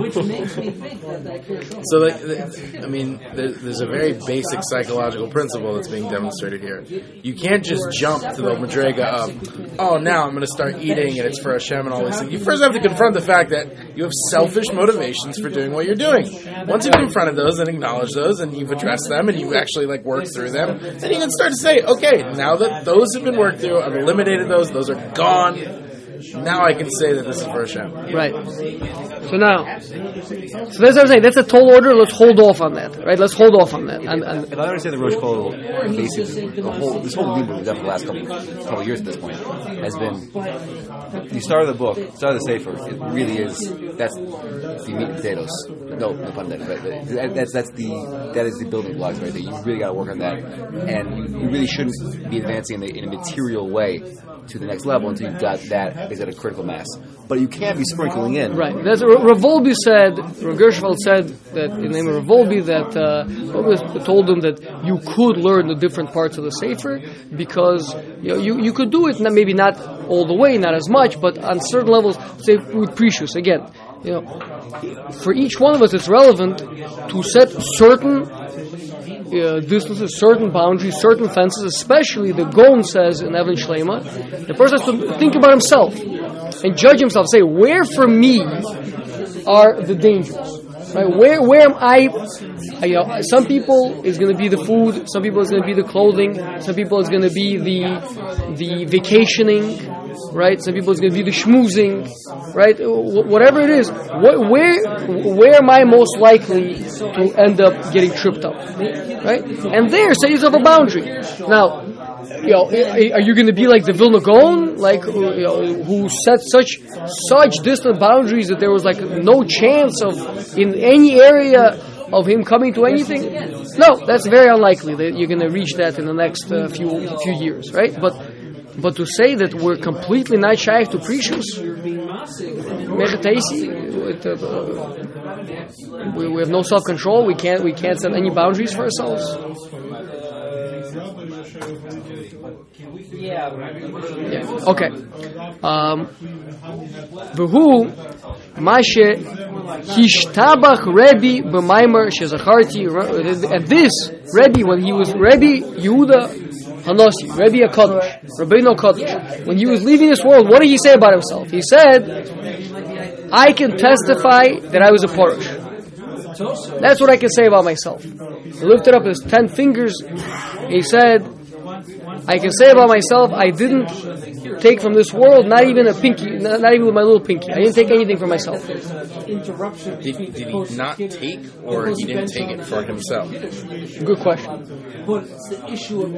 So, like, th- I mean, there, there's a very basic psychological principle that's being demonstrated here. You can't just jump to the madrega of, oh, now I'm going to start eating and it's for Hashem and all these things. You first have to confront the fact that you have selfish motivations for doing what you're doing. Once you've confronted those and acknowledged those and you've addressed them and you've actually like worked through them, then you can start to say, okay, now that those have been worked through, I've eliminated those, those are gone. Now I can say that this is for Hashem. Right. So now, so that's what I'm saying. That's a tall order. Let's hold off on that. Right. Let's hold off on that. And, and If I understand the Rosh Kol, basically, the whole, this whole movement we've done for the last couple, couple of years at this point has been, you start the book, start the Sefer, it really is, that's the meat and potatoes. No, no pun intended. But that- That's, that's the, that is the building blocks right there. You really gotta work on that. And you really shouldn't be advancing in, the, in a material way to the next level until you've got that, is at a critical mass. But you can't be sprinkling in. Right. That's Rav Wolbe said. Rav Gershfeld said that in the name of Rav Wolbe that uh, told him that you could learn the different parts of the sefer because you know, you, you could do it. Maybe not all the way, not as much, but on certain levels. Say with prishus again. You know, for each one of us, it's relevant to set certain uh, distances, certain boundaries, certain fences, especially the Gon says in Evan Shlema, the person has to think about himself and judge himself, say, where for me are the dangers? Right? Where, where am I? uh, You know, some people is going to be the food, some people is going to be the clothing, some people is going to be the, the vacationing, right? Some people is going to be the schmoozing, right? Wh- Whatever it is, wh- where, where am I most likely to end up getting tripped up, right? And there, set yourself a boundary. Now, you know, are you going to be like the Vilna Gaon, like who, you know, who set such such distant boundaries that there was like no chance of in any area of him coming to anything? No, that's very unlikely that you're going to reach that in the next uh, few few years, right? But but to say that we're completely not shy to uh, uh, we, we have no self control. We can't we can't set any boundaries for ourselves. Yeah. Yeah. Okay. Um, V'hu Mashe Hishtabach Rebbe b'Maimer Shezacharti. And this Rebbe, when he was Rebbe Yehuda Hanasi, Rebbe Hakadosh, Rabbeinu Hakadosh, when he was leaving this world, what did he say about himself? He said, "I can testify that I was a Porush." That's what I can say about myself. He lifted up his ten fingers. He said, I can say about myself, I didn't take from this world, not even a pinky, not, not even with my little pinky. I didn't take anything for myself. Did, did he not take, or he didn't take it for himself? Good question. But the issue of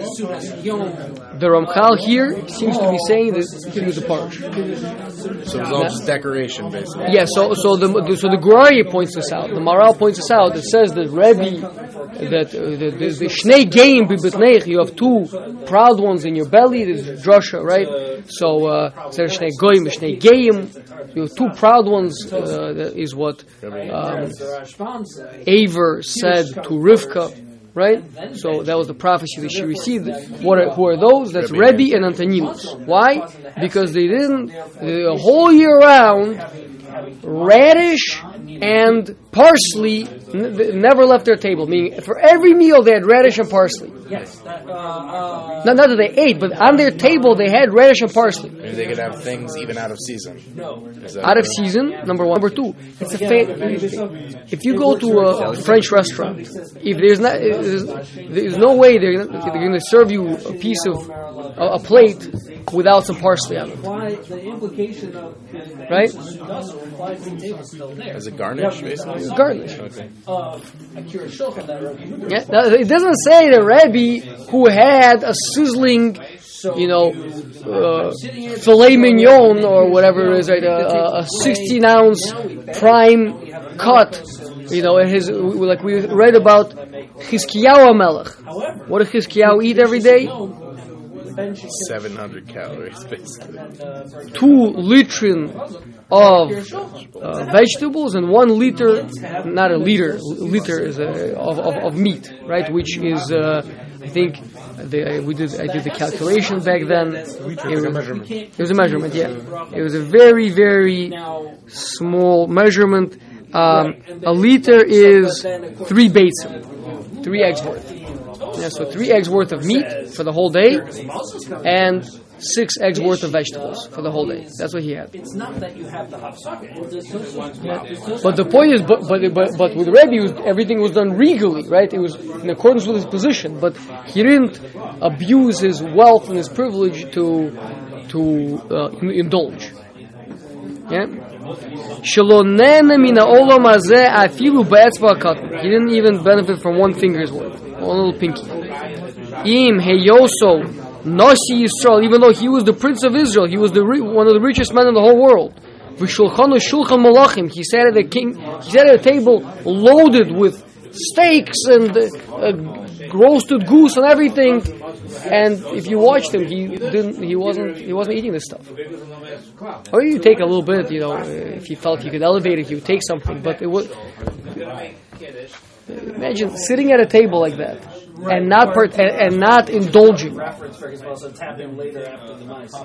The Ramchal here seems to be saying that he was a Parish. So it was all just decoration, basically. Yeah, so so the the- so the Gurari points this out. The Maharal points this out. It says that Rebbe that uh, the, the, the Shnei Geim b'bitneich, you have two proud ones in your belly. There's drasha, right? So uh, instead Shnei Goyim, Shnei Geim, you have two proud ones. Uh, is what um, Aver said to Rivka. Right, so that was the prophecy that she received. What are, who are those? That's Rebbe and Antoninus. Why? Because they didn't the whole year round radish and parsley n- never left their table. Meaning, for every meal they had radish and parsley. Yes. That, uh, uh, Not, not that they ate, but on their table they had radish and parsley. Maybe they could have things even out of season. Is that Out of true? season, number one. Number two, it's a fa- if you go to a French restaurant, if there's not, there's, there's no way they're, gonna- they're going to serve you a piece of a, a plate without some parsley on it, why the implication of right? applies to the table still there. As a garnish, basically. Garnish. Okay. Uh, a cure shulchan that Rabbi Yehuda Yeah, now, it doesn't say the Rebbe who had a sizzling, you know, uh, filet mignon or whatever it is, right? A, a 16 ounce prime cut. You know, his like we read about Chizkiyahu Melech. What did Chizkiyahu eat every day? 700 calories, basically. Two litrin of uh, vegetables and one liter, not a liter, liter is a, of, of, of meat, right? Which is, uh, I think, the, we did. I did the calculation back then. It was, a measurement. It was a measurement, yeah. It was a very, very small measurement. Um, a liter is three basin, three eggs worth. Yeah, so three eggs worth of meat for the whole day, and six eggs worth of vegetables for the whole day. That's what he had. It's not that you have the hafsaka. But the point is, but but but, but with Rebbe, was, everything was done regally, right? It was in accordance with his position, but he didn't abuse his wealth and his privilege to to uh, indulge. Yeah. Shalonena mina olam hazeh afilu be'etzba katan. He didn't even benefit from one finger's worth, one little pinky. Im heyoso nasi Yisrael, even though he was the prince of Israel, he was the one of the richest men in the whole world. V'shulchanu shulchan malachim. He sat at a king. He sat at a table loaded with steaks and uh, roasted goose and everything. And if you watched him, he didn't. He wasn't. He wasn't eating this stuff. Or you take a little bit, you know, if he felt he could elevate it, he would take something. But it was. Imagine sitting at a table like that and not part, and, and not indulging. Reference for his also tap in later after the mice. I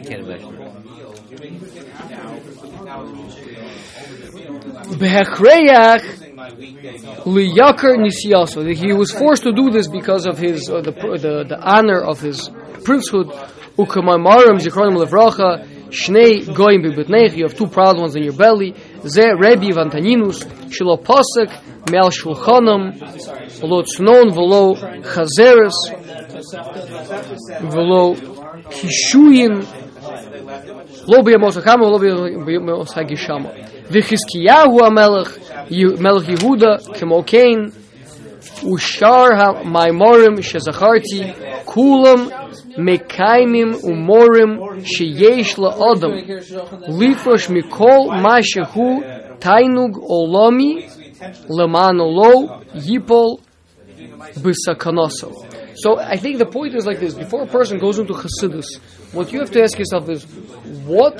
can't imagine. Behechreach liyakar nisyaso. That He was forced to do this because of his uh, the, the the honor of his princehood. Ukamamarim zichronim levracha. Shnei goyim bibetneich. You have two proud ones in your belly Ze Rebbe Vantaninus. Shilo posek me'al shulchanam. V'lo tznon v'lo chazeres. V'lo kishuyin. לא בימות החמה ולא בימות הגשמה. וחזקיהו המלך, מלך יהודה, כמו כן, ושאר המימורים שזכרתי, כולם מקיימים ומורים שיש לאדם, לפרוש מכל מה שהוא תיינוג עולמי, למענו לא ייפול בסכנוסו. So I think the point is like this: before a person goes into Chassidus, what you have to ask yourself is, what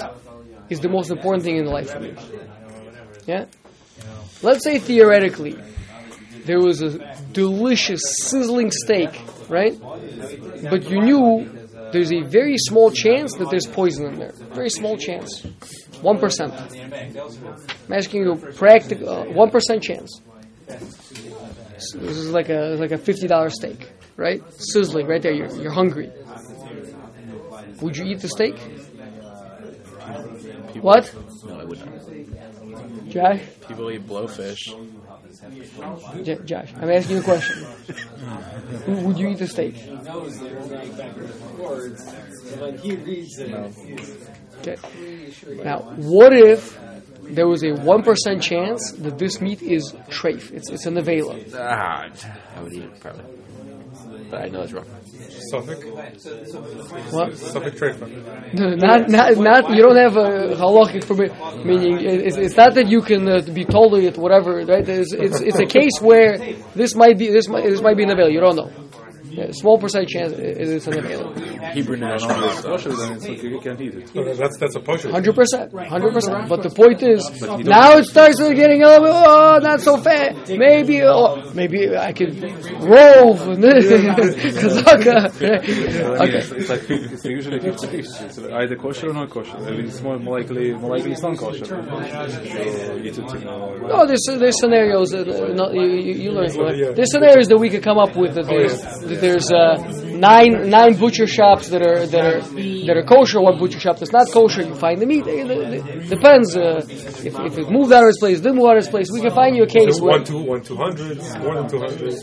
is the most important thing in life for me? Yeah. Let's say theoretically, there was a delicious, sizzling steak, right? But you knew there's a very small chance that there's poison in there. Very small chance, one percent. I'm asking you, practical uh, one percent chance. So this is like a like a fifty dollar steak, right? Sizzling right there. You're you're hungry. Would you eat the steak? What? No, I would not. Josh? People eat blowfish. J- Josh, I'm asking you a question. Would you eat the steak? Okay. Now, what if there was a one percent chance that this meat is treif? It's it's a nevela. Ah, I would eat it probably. But I know it's wrong. Safek, What? Safek Trefa. No, not, not, not. You don't have a halachic forbid. Meaning, it's, it's not that you can uh, be told it, whatever. Right? It's, it's it's a case where this might be this might this might be nevela. You don't know. A small percentage chance it- it's unavailable. Hebrew national Not stuff. kosher, then it's like you can't eat it. So that's that's a push. Hundred percent, hundred percent. But the point is, now it starts getting a little bit. Oh, not so fast. Maybe, oh, maybe I could roll from this. Kazaka. I Okay. it's, it's like it's usually 50 It's either kosher or not kosher. I mean, it's more, more likely, more likely it's not kosher. So eat it, you know. No, there's there's scenarios that uh, not, you, you you learn from Yeah. There's scenarios that we could come up with that there's that there's uh, nine nine butcher shops that are that are that are kosher. One butcher shop that's not kosher. You find the meat. It, it- it depends uh, if, if it moved out of its place, didn't move out of its place. We can find you a case one two one two hundred, more than two hundred.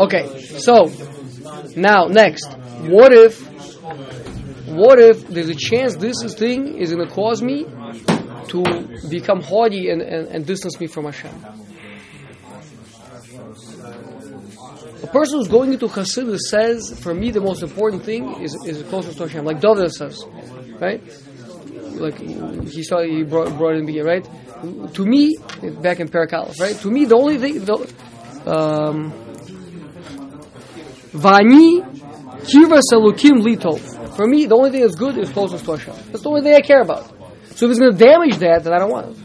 Okay, so now next, what if, what if there's a chance this thing is going to cause me to become haughty and, and, and distance me from Hashem? A person who's going into Chassidus says, for me, the most important thing is is closeness to Hashem. Like David says, right? Like he saw, he brought, brought in here, right? To me, back in Perikalos, right? To me, the only thing, the, um, Vani kivas elukim litov. For me, the only thing that's good is closeness to Hashem. That's the only thing I care about. So if it's going to damage that, then I don't want it.